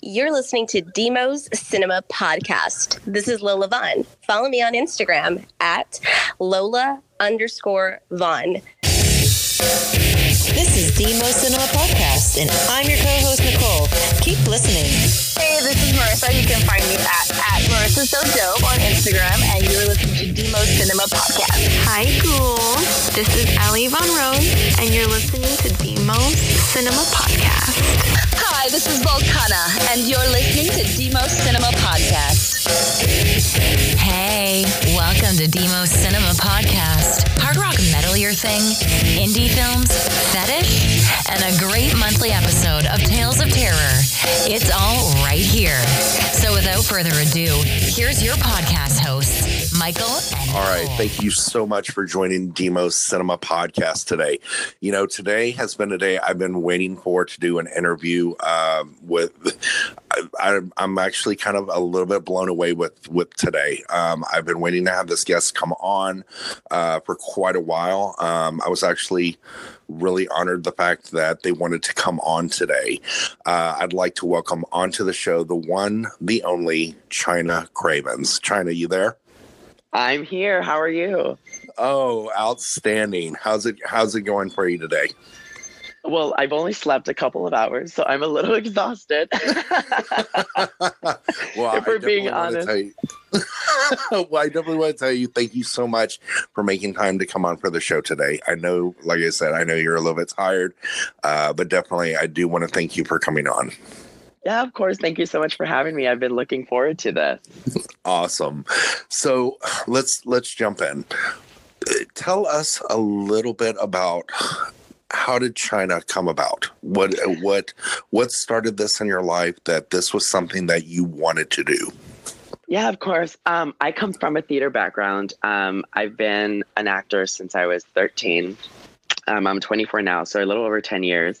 You're listening to Demos Cinema Podcast. This is Lola Vaughn. Follow me on Instagram at Lola underscore Vaughn. This is Demo Cinema Podcast, and I'm your co-host Nicole. Keep listening. Hey, this is Marissa. You can find me at, at Marissa So Dope on Instagram, and you're listening to Demo Cinema Podcast. Hi, cool. This is Ellie Von Rose, and you're listening to Demos Cinema Podcast. Hi, this is Volcana, and you're listening to Demo Cinema Podcast. Hey, welcome to Demo Cinema Podcast. Hard rock metal your thing? Indie films? Fetish? And a great monthly episode of Tales of Terror. It's all right here. So without further ado, here's your podcast hosts, Michael All right. Thank you so much for joining Demos Cinema Podcast today. You know, today has been a day I've been waiting for to do an interview um, with. I, I'm actually kind of a little bit blown away with with today. Um, I've been waiting to have this guest come on uh, for quite a while. Um, I was actually really honored the fact that they wanted to come on today. Uh, I'd like to welcome onto the show the one, the only China Cravens. China, you there? I'm here. How are you? Oh, outstanding! How's it? How's it going for you today? Well, I've only slept a couple of hours, so I'm a little exhausted. well, If we're being honest. you- well, I definitely want to tell you thank you so much for making time to come on for the show today. I know, like I said, I know you're a little bit tired, uh, but definitely I do want to thank you for coming on. yeah, of course. Thank you so much for having me. I've been looking forward to this. Awesome. So let's let's jump in. Uh, Tell us a little bit about how did China come about? What what what started this in your life that this was something that you wanted to do? Yeah, of course. Um, I come from a theater background. Um, I've been an actor since I was 13. Um, I'm 24 now, so a little over 10 years.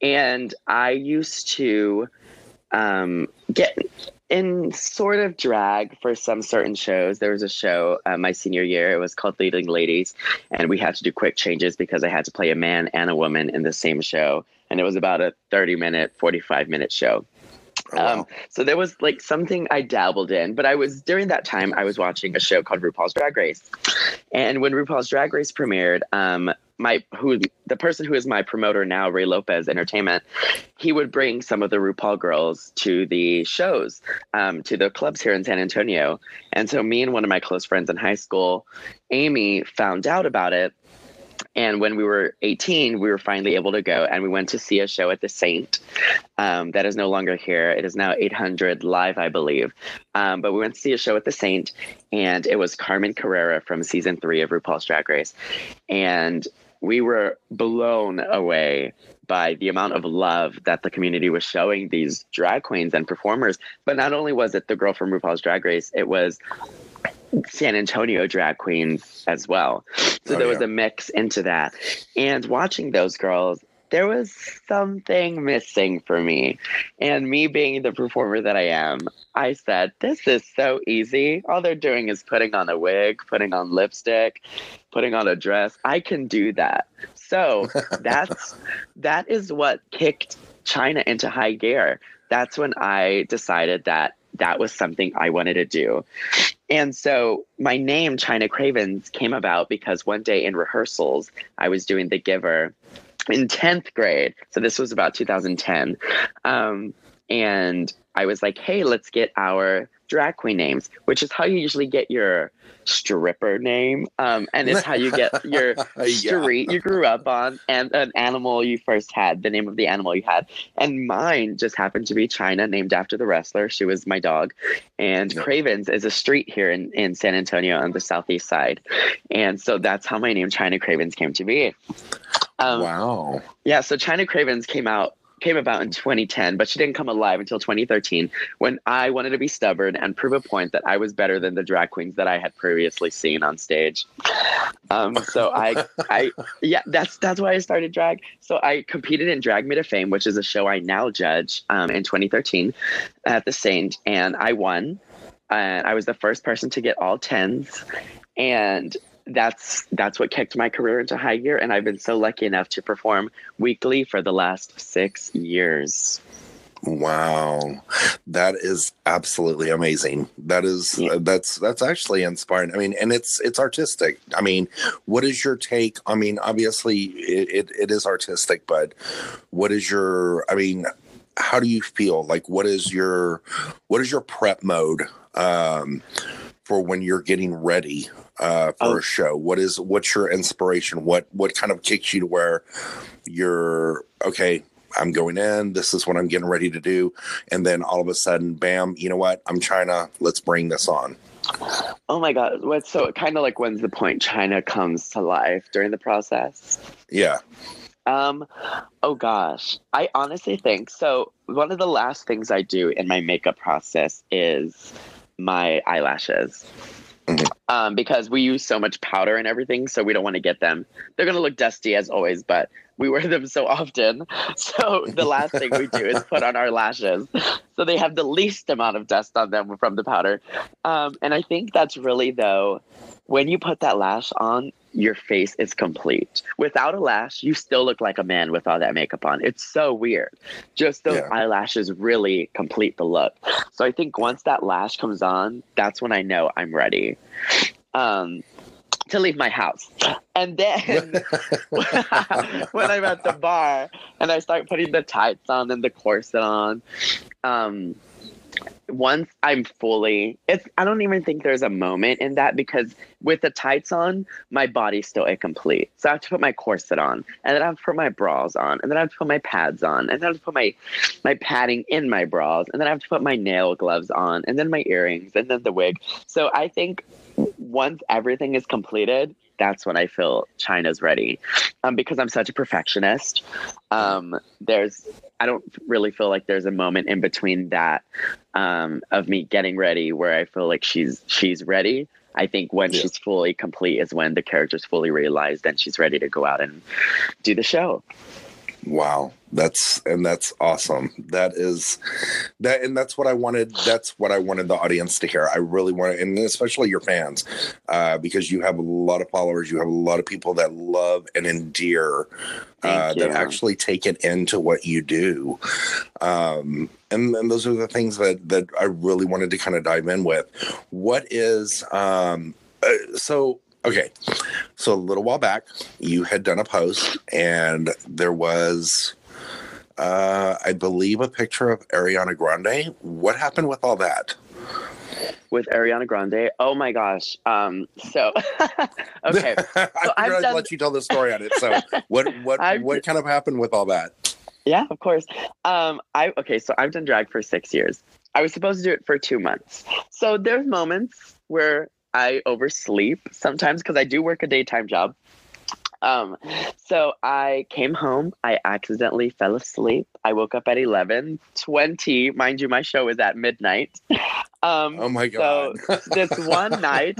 And I used to um, get in sort of drag for some certain shows. There was a show uh, my senior year, it was called Leading Ladies, and we had to do quick changes because I had to play a man and a woman in the same show. And it was about a 30 minute, 45 minute show. Oh, wow. Um, so there was like something I dabbled in, but I was during that time I was watching a show called RuPaul's Drag Race, and when RuPaul's Drag Race premiered, um, my who the person who is my promoter now, Ray Lopez Entertainment, he would bring some of the RuPaul girls to the shows, um, to the clubs here in San Antonio, and so me and one of my close friends in high school, Amy, found out about it. And when we were 18, we were finally able to go, and we went to see a show at the Saint um, that is no longer here. It is now 800 live, I believe. Um, but we went to see a show at the Saint, and it was Carmen Carrera from season three of RuPaul's Drag Race. And we were blown away by the amount of love that the community was showing these drag queens and performers. But not only was it the girl from RuPaul's Drag Race, it was San Antonio drag queens as well. So Oh, there was yeah. a mix into that. And watching those girls, there was something missing for me. And me being the performer that I am, I said, This is so easy. All they're doing is putting on a wig, putting on lipstick, putting on a dress. I can do that. So that's that is what kicked China into high gear. That's when I decided that that was something I wanted to do. And so my name, China Cravens, came about because one day in rehearsals, I was doing The Giver in 10th grade. So this was about 2010. Um, and I was like, hey, let's get our drag queen names, which is how you usually get your stripper name. Um, and it's how you get your Yeah. street you grew up on and an animal you first had, the name of the animal you had. And mine just happened to be China, named after the wrestler. She was my dog. And Yeah. Cravens is a street here in, in San Antonio on the southeast side. And so that's how my name China Cravens came to be. Um, wow. yeah, so China Cravens came out came about in 2010, but she didn't come alive until 2013 when I wanted to be stubborn and prove a point that I was better than the drag queens that I had previously seen on stage. Um, so I, I, yeah, that's that's why I started drag. So I competed in Drag Me to Fame, which is a show I now judge um, in 2013 at the Saint, and I won. And I was the first person to get all tens, and that's that's what kicked my career into high gear and i've been so lucky enough to perform weekly for the last six years Wow, that is absolutely amazing. That is Yeah. uh, that's that's actually inspiring. I mean, and it's it's artistic. I mean, what is your take? I mean, obviously it, it, it is artistic, but what is your? I mean, how do you feel? Like, what is your what is your prep mode um, for when you're getting ready uh, for Oh. a show? What is what's your inspiration? What what kind of kicks you to where you're okay? I'm going in. This is what I'm getting ready to do, and then all of a sudden, bam! You know what? I'm China. Let's bring this on. Oh my god! What? So kind of like when's the point China comes to life during the process? Yeah. Um, oh gosh, I honestly think so. One of the last things I do in my makeup process is my eyelashes. Mhm. Um, because we use so much powder and everything, so we don't want to get them. They're gonna look dusty as always, but we wear them so often. So the last thing we do is put on our lashes, so they have the least amount of dust on them from the powder. Um, and I think that's really though, when you put that lash on, your face is complete. Without a lash, you still look like a man with all that makeup on. It's so weird. Just those Yeah. eyelashes really complete the look. So I think once that lash comes on, that's when I know I'm ready. Um to leave my house. And then when I'm at the bar and I start putting the tights on and the corset on, um, once I'm fully, it's I don't even think there's a moment in that because with the tights on, my body's still incomplete. So I have to put my corset on, and then I have to put my bras on, and then I have to put my pads on, and then I have to put my my padding in my bras, and then I have to put my nail gloves on, and then my earrings, and then the wig. So I think once everything is completed, that's when I feel China's ready. Um, because I'm such a perfectionist. Um, there's I don't really feel like there's a moment in between that um, of me getting ready where I feel like she's she's ready. I think when Yeah. she's fully complete is when the character's fully realized and she's ready to go out and do the show. Wow, that's and that's awesome. That is that, and that's what I wanted. That's what I wanted the audience to hear. I really wanted, and especially your fans, uh, because you have a lot of followers. You have a lot of people that love and endear, uh, that actually take it into what you do. Um, and, and those are the things that that I really wanted to kind of dive in with. What is um, uh, so? Okay, so a little while back, you had done a post, and there was, uh, I believe, a picture of Ariana Grande. What happened with all that? With Ariana Grande. Oh my gosh. Um, so okay. I figured I've I'd done- let you tell the story on it. So, what what I've- what kind of happened with all that? Yeah, of course. Um, I okay, so I've done drag for six years. I was supposed to do it for two months. So there's moments where I oversleep sometimes because I do work a daytime job. Um, so I came home, I accidentally fell asleep. I woke up at 11 20. Mind you, my show is at midnight. Um, Oh my God. so this one night,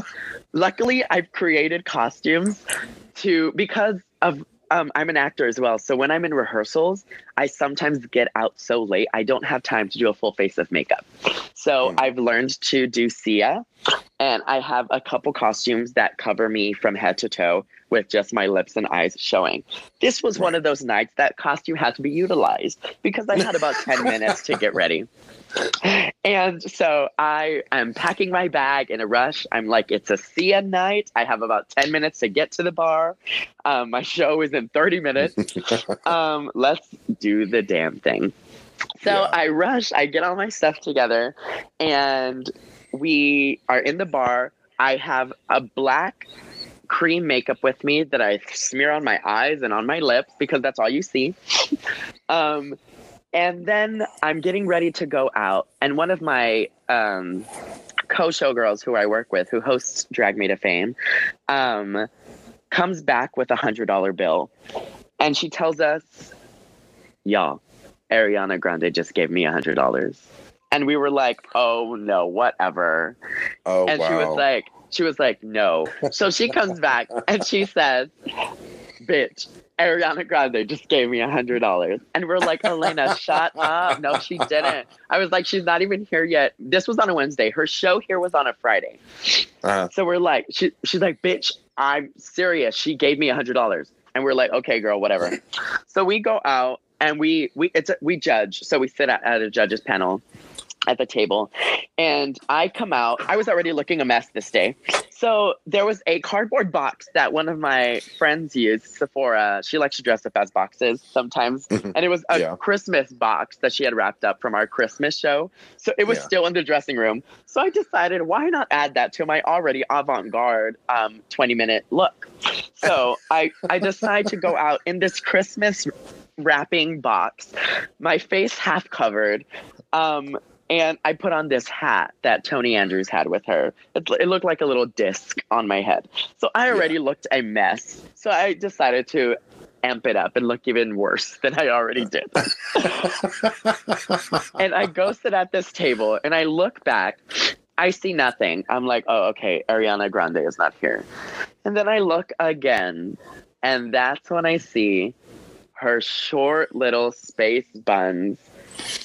luckily I've created costumes to because of um, I'm an actor as well. So when I'm in rehearsals, I sometimes get out so late I don't have time to do a full face of makeup. So Mm. I've learned to do Sia, and I have a couple costumes that cover me from head to toe with just my lips and eyes showing. This was one of those nights that costume had to be utilized because I had about 10 minutes to get ready. And so I am packing my bag in a rush. I'm like, it's a Sia night. I have about 10 minutes to get to the bar. Um, my show is in 30 minutes. um, let's do the damn thing. So Yeah. I rush, I get all my stuff together, and we are in the bar. I have a black cream makeup with me that I smear on my eyes and on my lips because that's all you see. um, and then I'm getting ready to go out, and one of my um, co-showgirls who I work with, who hosts Drag Me to Fame, um, comes back with a hundred dollar bill, and she tells us, "Y'all, Ariana Grande just gave me a hundred dollars," and we were like, "Oh no, whatever." Oh and wow! she was like, she was like, no. So she comes back and she says, bitch, Ariana Grande just gave me a hundred dollars. And we're like, Elena, shut up. No, she didn't. I was like, she's not even here yet. This was on a Wednesday. Her show here was on a Friday. Uh, So we're like, she, she's like, bitch, I'm serious. She gave me a hundred dollars. And we're like, okay, girl, whatever. so we go out and we we it's a, we judge, so we sit at, at a judges panel at the table and i come out. I was already looking a mess this day. So there was a cardboard box that one of my friends used sephora. She likes to dress up as boxes sometimes. And it was a Yeah. christmas box that she had wrapped up from our christmas show. So it was Yeah. still in the dressing room. So i decided why not add that to my already avant-garde um, 20 minute look? So i i decide to go out in this christmas wrapping box my face half covered um and I put on this hat that Tony Andrews had with her. It, it looked like a little disc on my head. So I already looked a mess. So I decided to amp it up and look even worse than I already did. and I go sit at this table and I look back. I see nothing. I'm like, oh, okay, Ariana Grande is not here. And then I look again, and that's when I see her short little space buns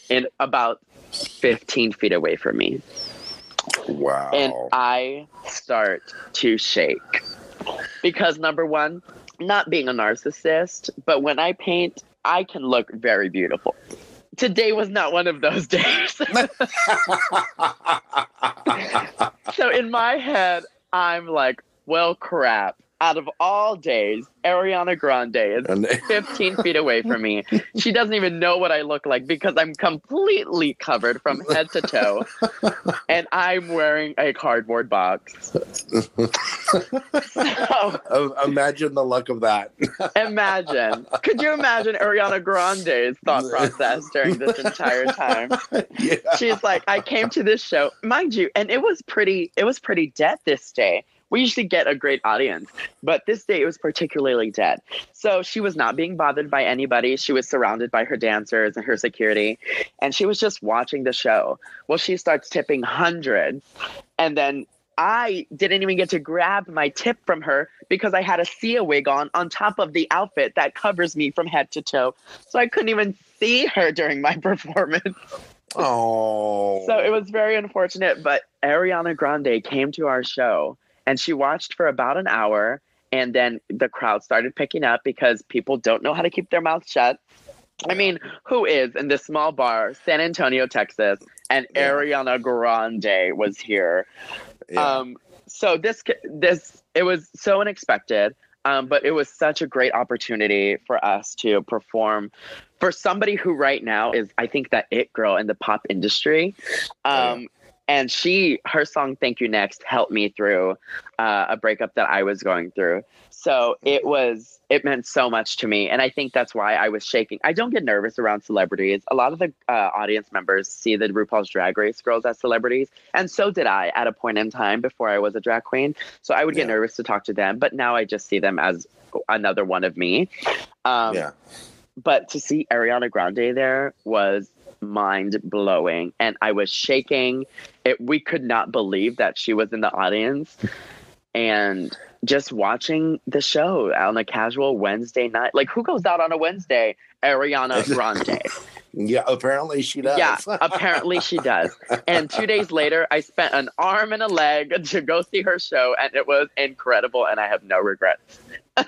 in about 15 feet away from me. Wow. And I start to shake. Because number one, not being a narcissist, but when I paint, I can look very beautiful. Today was not one of those days. so in my head, I'm like, well, crap. Out of all days, Ariana Grande is 15 feet away from me. She doesn't even know what I look like because I'm completely covered from head to toe. And I'm wearing a cardboard box. So imagine the luck of that. imagine. Could you imagine Ariana Grande's thought process during this entire time? yeah. She's like, I came to this show, mind you, and it was pretty it was pretty dead this day. We usually get a great audience, but this day it was particularly dead. So she was not being bothered by anybody. She was surrounded by her dancers and her security, and she was just watching the show. Well, she starts tipping hundreds, and then I didn't even get to grab my tip from her because I had a Sia wig on on top of the outfit that covers me from head to toe. So I couldn't even see her during my performance. Oh. So it was very unfortunate, but Ariana Grande came to our show and she watched for about an hour and then the crowd started picking up because people don't know how to keep their mouths shut. I mean, who is in this small bar, San Antonio, Texas, and Yeah. Ariana Grande was here. Yeah. Um, so this this it was so unexpected, um, but it was such a great opportunity for us to perform for somebody who right now is I think that it girl in the pop industry. Oh, Um, And she, her song "Thank You Next" helped me through uh, a breakup that I was going through. So it was, it meant so much to me, and I think that's why I was shaking. I don't get nervous around celebrities. A lot of the uh, audience members see the RuPaul's Drag Race girls as celebrities, and so did I at a point in time before I was a drag queen. So I would get Yeah. nervous to talk to them, but now I just see them as another one of me. Um, yeah. but to see Ariana Grande there was mind blowing, and I was shaking. It, we could not believe that she was in the audience, and just watching the show on a casual Wednesday night. Like, who goes out on a Wednesday? Ariana Grande. Yeah. Apparently she does. Yeah, apparently she does. And two days later, I spent an arm and a leg to go see her show, and it was incredible, and I have no regrets.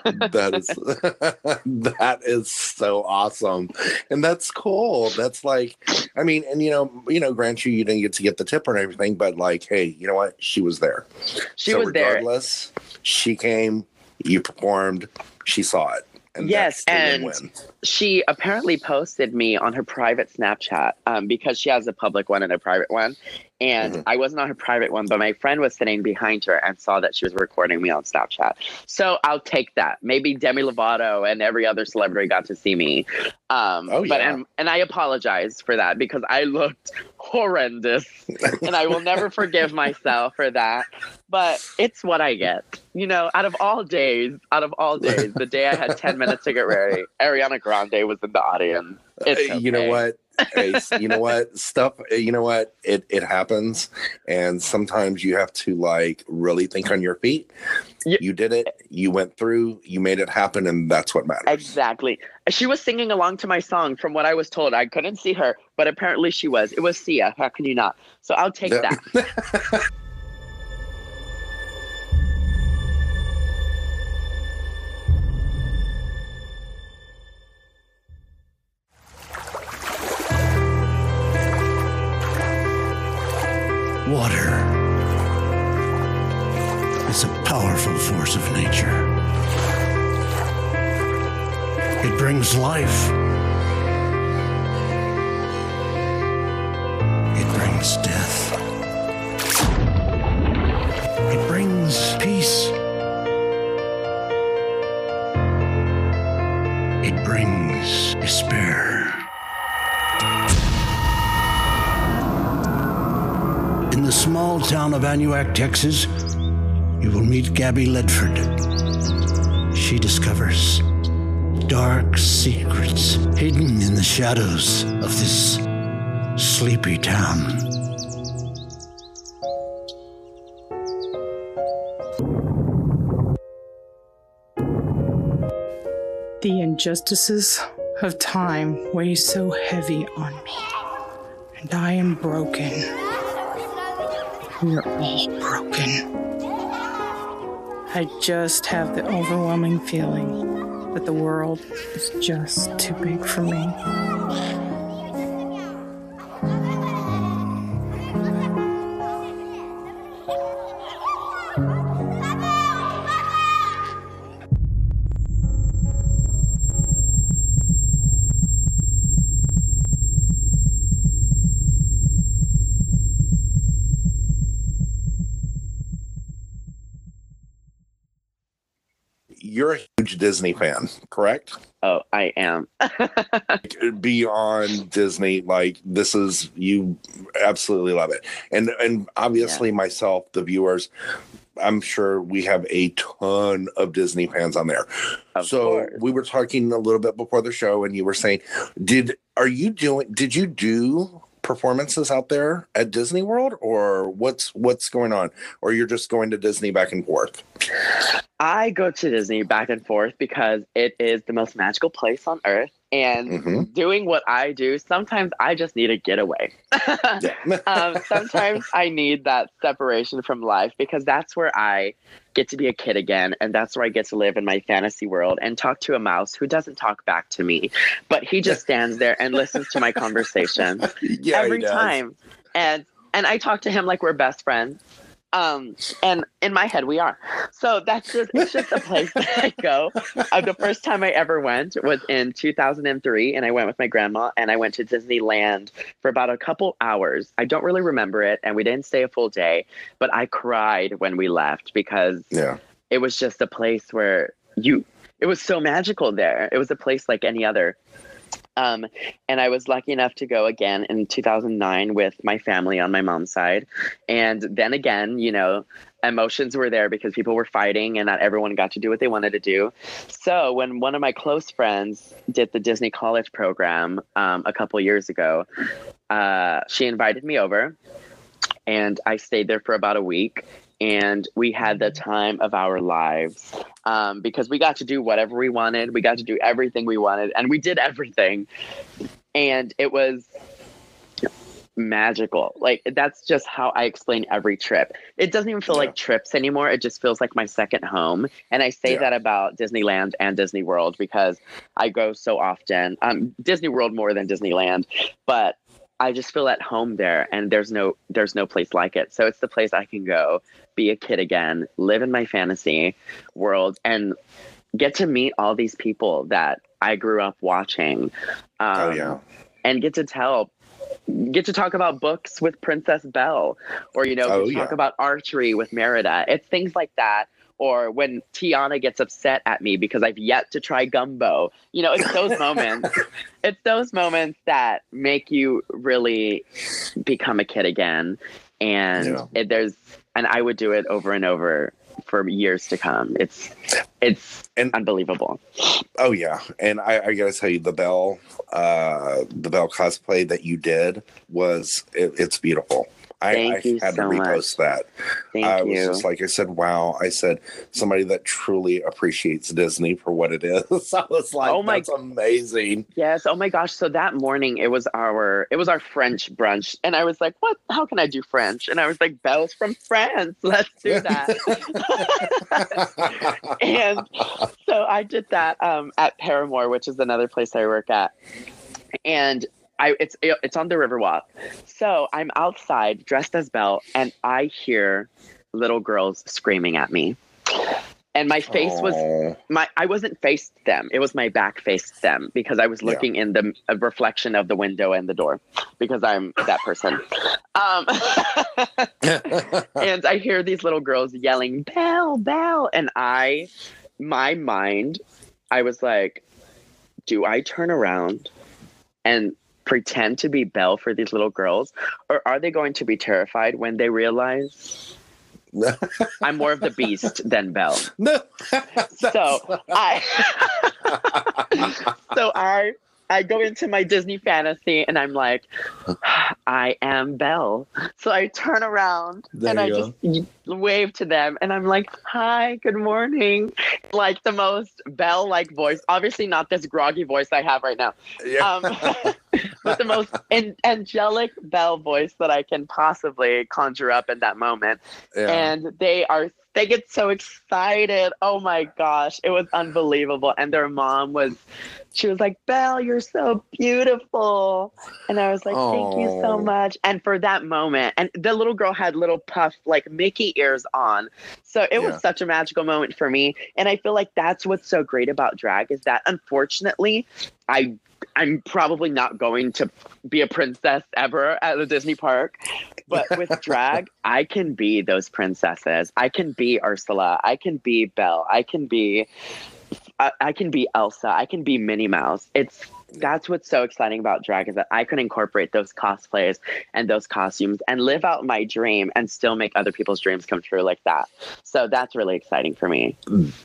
That is that is so awesome and that's cool that's like i mean and you know you know grant you you didn't get to get the tip or everything but like hey you know what she was there She So was there. regardless she came you performed she saw it and Yes, and win-win. she apparently posted me on her private Snapchat um, because she has a public one and a private one. And Mhm. I wasn't on a private one, but my friend was sitting behind her and saw that she was recording me on Snapchat. So I'll take that. Maybe Demi Lovato and every other celebrity got to see me. Um, Oh, but yeah. and, and I apologize for that because I looked horrendous, and I will never forgive myself for that. But it's what I get. You know, out of all days, out of all days, the day I had 10 minutes to get ready, Ariana Grande was in the audience. It's Uh, you know what Ace, you know what stuff you know what it it happens and sometimes you have to like really think on your feet Yeah. you did it you went through you made it happen and that's what matters Exactly. She was singing along to my song from what I was told. I couldn't see her, but apparently she was. It was Sia. How can you not? So I'll take Yeah. that. Brings life. It brings death. It brings peace. It brings despair. In the small town of Anuak, Texas, you will meet Gabby Ledford. She discovers dark secrets hidden in the shadows of this sleepy town. The injustices of time weigh so heavy on me, and I am broken. We are all broken. I just have the overwhelming feeling that the world is just too big for me. Disney fan, correct? Oh, I am. Beyond Disney, like this is you absolutely love it, and and obviously myself, the viewers, I'm sure we have a ton of Disney fans on there. Of so course. we were talking a little bit before the show, and you were saying, did are you doing? Did you do performances out there at Disney World, or what's what's going on, or you're just going to Disney back and forth? I go to Disney back and forth because it is the most magical place on earth. And Mhm. doing what I do, sometimes I just need a getaway. um, sometimes I need that separation from life because that's where I get to be a kid again. And that's where I get to live in my fantasy world and talk to a mouse who doesn't talk back to me, but he just stands there and listens to my conversation Yeah, every time. And and I talk to him like we're best friends. Um, and in my head we are. So that's just it's just a place that I go. Uh, the first time I ever went was in 2003, and I went with my grandma, and I went to Disneyland for about a couple hours. I don't really remember it, and we didn't stay a full day, but I cried when we left because Yeah. it was just a place where you it was so magical there it was a place like any other um, and i was lucky enough to go again in 2009 with my family on my mom's side and then again you know emotions were there because people were fighting and not everyone got to do what they wanted to do so when one of my close friends did the disney college program um, a couple years ago uh, she invited me over and I stayed there for about a week. And we had the time of our lives um, because we got to do whatever we wanted. We got to do everything we wanted, and we did everything. And it was magical. Like, that's just how I explain every trip. It doesn't even feel like trips anymore. It just feels like my second home. And I say Yeah. that about Disneyland and Disney World because I go so often. Um, Disney World more than Disneyland, but I just feel at home there and there's no there's no place like it. So it's the place I can go, be a kid again, live in my fantasy world and get to meet all these people that I grew up watching. Um, Oh yeah. And get to tell get to talk about books with Princess Belle or you know Oh, talk yeah. about archery with Merida. It's things like that or when Tiana gets upset at me because I've yet to try gumbo. You know, it's those moments. it's those moments that make you really become a kid again. And Yeah. it, there's, and I would do it over and over for years to come. It's, it's And- unbelievable. Oh yeah, and I, I gotta tell you, the Belle, uh, the Belle cosplay that you did was it, it's beautiful. I, Thank I you had so to much. repost that. Thank I was you. just like I said, wow. I said somebody that truly appreciates Disney for what it is. I was like, Oh, my- that's amazing. Yes. Oh my gosh. So that morning it was our it was our French brunch. And I was like, What how can I do French? And I was like, Belle's from France. Let's do that. and so I did that um, at Paramour, which is another place I work at. And I it's it's on the Riverwalk. So I'm outside dressed as Belle, and I hear little girls screaming at me. And my face was Oh. my I wasn't faced them. It was my back faced them because I was Yeah. looking in the a reflection of the window and the door because I'm that person. Um, and I hear these little girls yelling, Belle, Belle. And I, my mind, I was like, do I turn around and pretend to be Belle for these little girls? Or are they going to be terrified when they realize I'm more of the beast than Belle? no. So I, so I, I go into my Disney fantasy and I'm like, I am Belle. So I turn around There and I you just wave to them and I'm like, hi, good morning. Like the most Belle like voice. Obviously, not this groggy voice I have right now, yeah. um, but the most an- angelic Belle voice that I can possibly conjure up in that moment. Yeah. and they are they get so excited. Oh my gosh. It was unbelievable. And their mom was she was like belle you're so beautiful. And i was like thank you so much. And for that moment and the little girl had little puff like mickey ears on. So it Yeah. was such a magical moment for me. And i feel like that's what's so great about drag is that unfortunately i i'm probably not going to be a princess ever at the disney park but with drag, I can be those princesses. I can be Ursula. I can be Belle. I can be I, I can be Elsa. I can be Minnie Mouse. It's that's what's so exciting about drag is that I can incorporate those cosplays and those costumes and live out my dream and still make other people's dreams come true like that. So that's really exciting for me.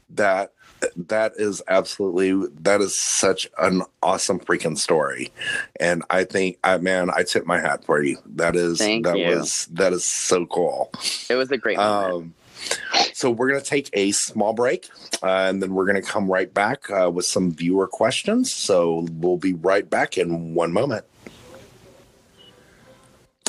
that that is absolutely that is such an awesome freaking story. And i think i man i tip my hat for you. That is Thank that you. was that is so cool. It was a great moment. um so we're going to take a small break uh, and then we're going to come right back uh, with some viewer questions. So we'll be right back in one moment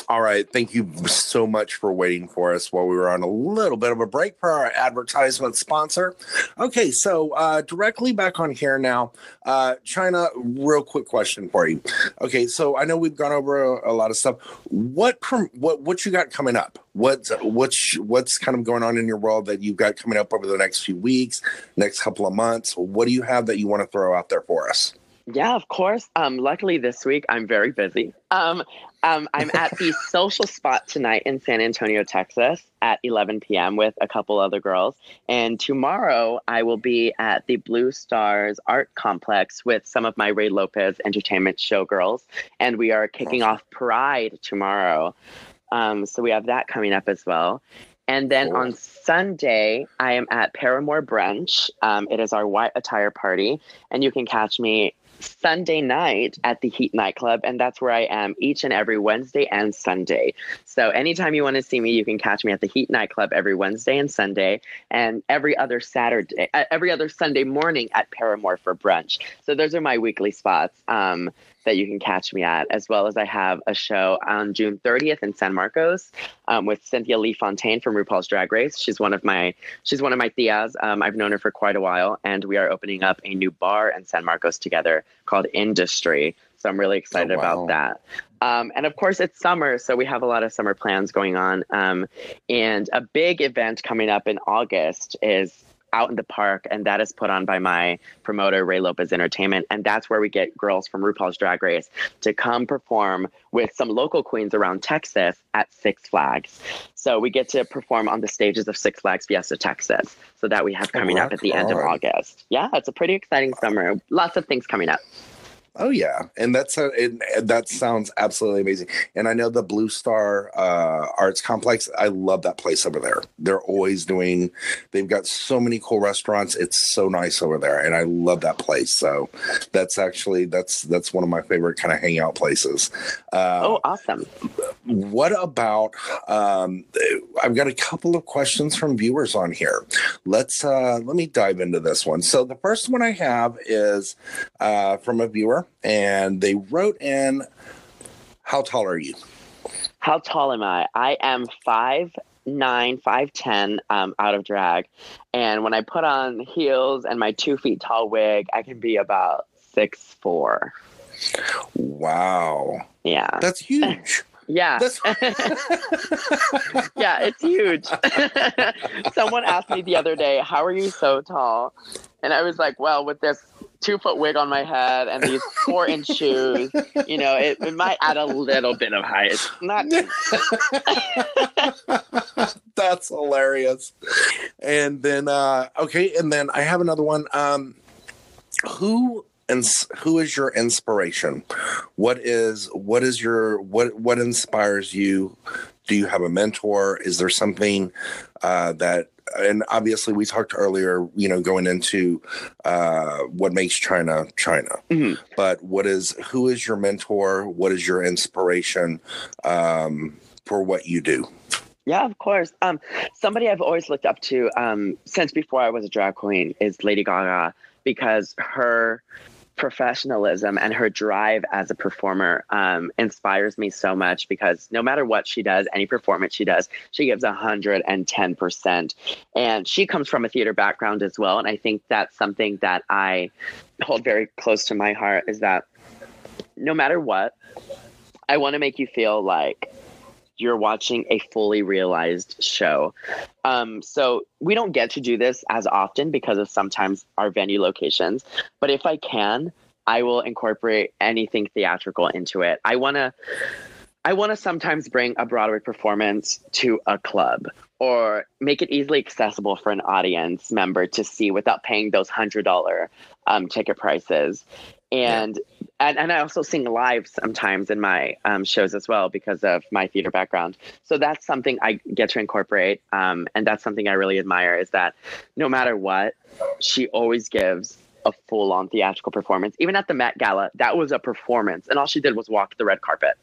all right. Thank you so much for waiting for us while we were on a little bit of a break for our advertisement sponsor. Okay, so uh, directly back on here now. Uh, China, real quick question for you. Okay, so I know we've gone over a, a lot of stuff. What what what you got coming up? What's what's what's kind of going on in your world that you've got coming up over the next few weeks, next couple of months? What do you have that you want to throw out there for us? Yeah, of course. Um, luckily this week I'm very busy. Um, um, I'm at the social spot tonight in San Antonio, Texas at 11 p.m. with a couple other girls. And tomorrow I will be at the Blue Star Arts Complex with some of my Ray Lopez Entertainment showgirls. And we are kicking off Pride tomorrow. Um, so we have that coming up as well. And then Cool. on Sunday, I am at Paramour Brunch. Um, it is our white attire party, and you can catch me Sunday night at the Heat nightclub, and that's where I am each and every Wednesday and Sunday. So anytime you want to see me, you can catch me at the Heat nightclub every Wednesday and Sunday, and every other Saturday, uh, every other Sunday morning at Paramour for brunch. So those are my weekly spots. Um, that you can catch me at, as well as I have a show on June 30th in San Marcos um, with Cynthia Lee Fontaine from RuPaul's Drag Race. She's one of my she's one of my tias. Um, I've known her for quite a while, and we are opening up a new bar in San Marcos together called Industry. So I'm really excited Oh, wow. about that. Um, and of course, it's summer, so we have a lot of summer plans going on. Um, and a big event coming up in August is out in the park, and that is put on by my promoter, Ray Lopez Entertainment. And that's where we get girls from RuPaul's Drag Race to come perform with some local queens around Texas at Six Flags. So we get to perform on the stages of Six Flags Fiesta Texas. So that we have coming up at the end of. August. Yeah, it's a pretty exciting summer. Lots of things coming up. Oh yeah, and that's a that sounds absolutely amazing. And I know the Blue Star uh, Arts Complex. I love that place over there. They're always doing. They've got so many cool restaurants. It's so nice over there, and I love that place. So that's actually that's that's one of my favorite kind of hangout places. Uh, Oh, awesome. what about um i've got a couple of questions from viewers on here let's uh let me dive into this one so the first one i have is uh from a viewer and they wrote in how tall are you How tall am I? I am five nine, five ten, um, out of drag, and when I put on heels and my two feet tall wig, I can be about six four. Wow. Yeah. That's huge. Yeah. That's yeah, it's huge. Someone asked me the other day, How are you so tall? And I was like, Well, with this two foot wig on my head and these four inch shoes, you know, it, it might add a little bit of height. It's not That's hilarious. And then uh okay, and then I have another one. Um who and who is your inspiration? What is what is your what what inspires you? Do you have a mentor? Is there something uh that and obviously we talked earlier, you know, going into uh, what makes China China. Mhm. But what is who is your mentor? What is your inspiration um, for what you do? Yeah, of course. Um, somebody I've always looked up to um, since before I was a drag queen is Lady Gaga because her professionalism and her drive as a performer um, inspires me so much because no matter what she does, any performance she does, she gives 110%. And she comes from a theater background as well. And I think that's something that I hold very close to my heart is that no matter what, I want to make you feel like you're watching a fully realized show. Um, so we don't get to do this as often because of sometimes our venue locations. But if I can, I will incorporate anything theatrical into it. I want to. I want to sometimes bring a Broadway performance to a club or make it easily accessible for an audience member to see without paying those hundred dollar um, ticket prices. And, and and I also sing live sometimes in my um, shows as well because of my theater background. So that's something I get to incorporate, um, and that's something I really admire. Is that no matter what, she always gives a full on theatrical performance. Even at the Met Gala, that was a performance, and all she did was walk the red carpet.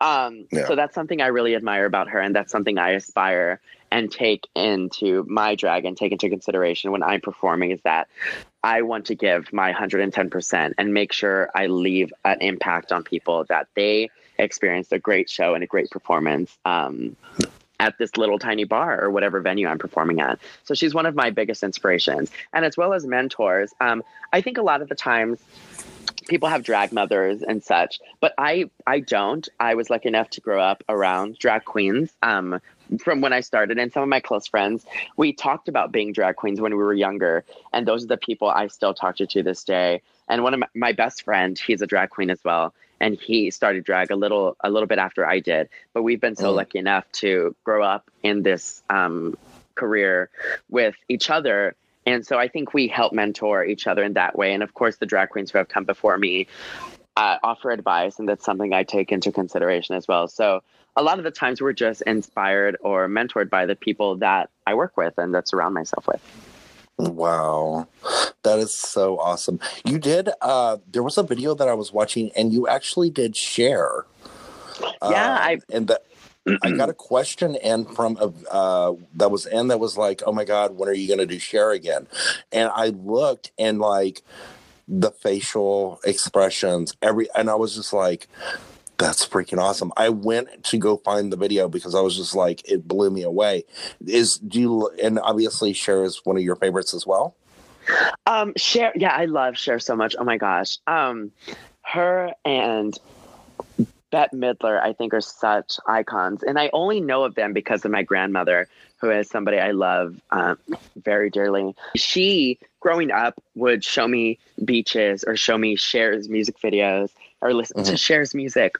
Um, Yeah. So that's something I really admire about her, and that's something I aspire and take into my drag and take into consideration when I'm performing. Is that I want to give my 110% and make sure I leave an impact on people that they experienced a great show and a great performance. Um, at this little tiny bar or whatever venue I'm performing at. So she's one of my biggest inspirations. And as well as mentors, um, I think a lot of the times people have drag mothers and such, but I I don't. I was lucky enough to grow up around drag queens. Um, from when I started, and some of my close friends, we talked about being drag queens when we were younger, and those are the people I still talk to to this day. And one of my, my best friend, he's a drag queen as well, and he started drag a little a little bit after I did. But we've been so Mm. lucky enough to grow up in this um, career with each other. And so I think we help mentor each other in that way. And of course, the drag queens who have come before me uh, offer advice, and that's something I take into consideration as well. So a lot of the times we're just inspired or mentored by the people that I work with and that surround myself with. Wow. That is so awesome. You did uh there was a video that I was watching and you actually did Cher. Yeah, Um, I- and that I got a question in from a uh that was in that was like, "Oh my god, when are you going to do share again?" And I looked and like the facial expressions, every and I was just like that's freaking awesome. I went to go find the video because I was just like it blew me away. Is do you and obviously Cher is one of your favorites as well? Um, Cher, yeah, I love Cher so much. Oh my gosh. Um, her and Bette Midler, I think, are such icons, and I only know of them because of my grandmother, who is somebody I love um, very dearly. She, growing up, would show me beaches or show me Cher's music videos or listen to Mhm. Cher's music.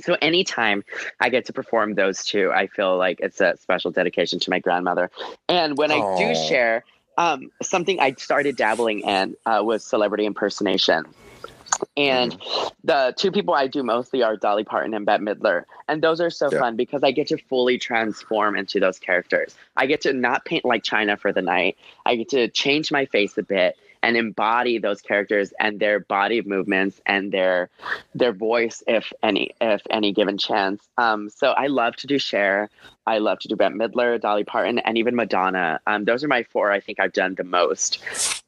So anytime I get to perform those two, I feel like it's a special dedication to my grandmother. And when I do Cher, um, something I started dabbling in uh, was celebrity impersonation. And mm-hmm. the two people I do mostly are Dolly Parton and Bette Midler. And those are so Yeah. fun because I get to fully transform into those characters. I get to not paint like China for the night. I get to change my face a bit and embody those characters and their body movements and their their voice if any if any given chance. Um, so I love to do Cher. I love to do Bette Midler, Dolly Parton, and even Madonna. Um, those are my four I think I've done the most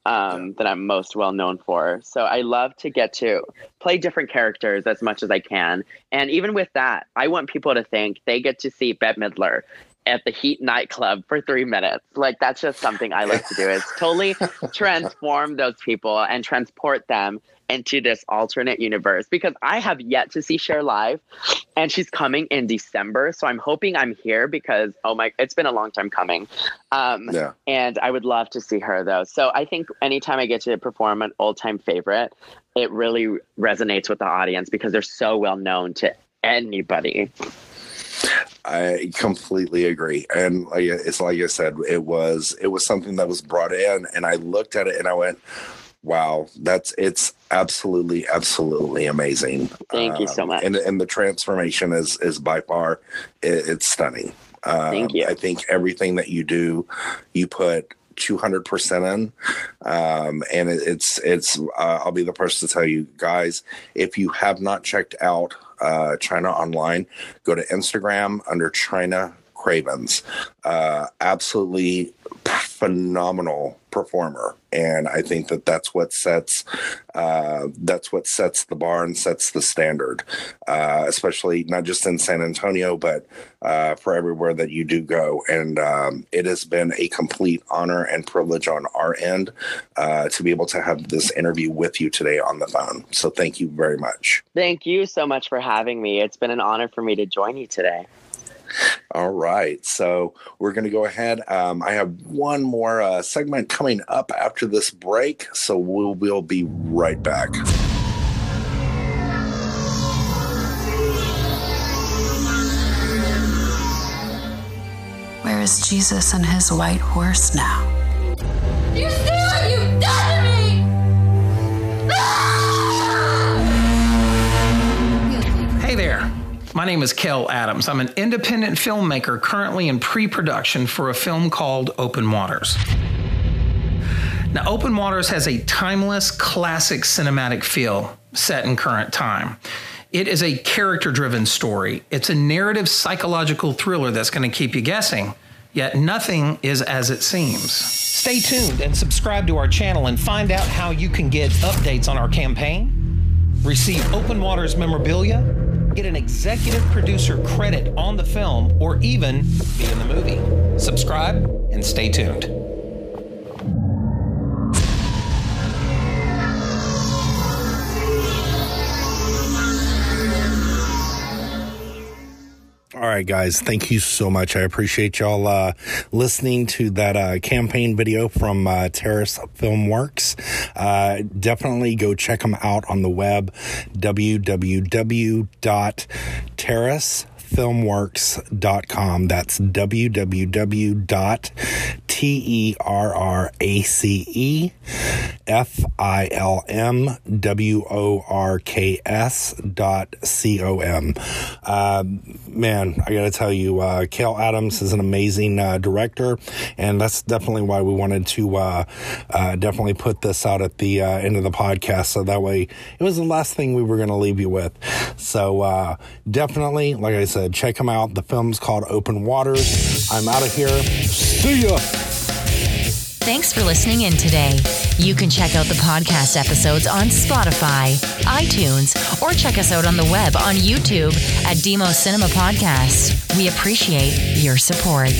um, that I'm most well known for. So I love to get to play different characters as much as I can. And even with that, I want people to think they get to see Bette Midler at the Heat nightclub for three minutes. Like that's just something I like to do. Is totally transform those people and transport them into this alternate universe because I have yet to see Cher live and she's coming in December. So I'm hoping I'm here because oh my it's been a long time coming. Um Yeah. and I would love to see her though. So I think anytime I get to perform an old time favorite, it really resonates with the audience because they're so well known to anybody. I completely agree, and like it's like I said, it was it was something that was brought in, and I looked at it and I went, "Wow, that's it's absolutely absolutely amazing." Thank you so Um, much. And and the transformation is is by far it, it's stunning. Um, Thank you. I think everything that you do, you put. 200% in um and it, it's it's uh, i'll be the person to tell you guys if you have not checked out uh china online go to instagram under china cravens. Uh absolutely phenomenal performer and i think that that's what sets uh that's what sets the bar and sets the standard uh especially not just in san antonio but uh for everywhere that you do go and um it has been a complete honor and privilege on our end uh to be able to have this interview with you today on the phone so thank you very much Thank you so much for having me. It's been an honor for me to join you today. All right. So we're going to go ahead. Um, I have one more uh, segment coming up after this break. So we'll, we'll be right back. Where is Jesus and his white horse now? You see what you've done to me? Hey there. My name is Kel Adams. I'm an independent filmmaker currently in pre production for a film called Open Waters. Now, Open Waters has a timeless, classic cinematic feel set in current time. It is a character driven story. It's a narrative psychological thriller that's going to keep you guessing, yet nothing is as it seems. Stay tuned and subscribe to our channel and find out how you can get updates on our campaign, receive Open Waters memorabilia, get an executive producer credit on the film, or even be in the movie. Subscribe and stay tuned. All right, guys. Thank you so much. I appreciate y'all uh, listening to that uh, campaign video from uh, Terrace Filmworks. Uh, definitely go check them out on the web www.terracefilmworks.com. That's www.terrace F I L M W O R K S dot C O M. Uh, man, I got to tell you, uh, Cale Adams is an amazing uh, director, and that's definitely why we wanted to uh, uh, definitely put this out at the uh, end of the podcast. So that way, it was the last thing we were going to leave you with. So uh, definitely, like I said, check him out. The film's called Open Waters. I'm out of here. See ya. Thanks for listening in today. You can check out the podcast episodes on Spotify, iTunes, or check us out on the web on YouTube at Demo Cinema Podcast. We appreciate your support.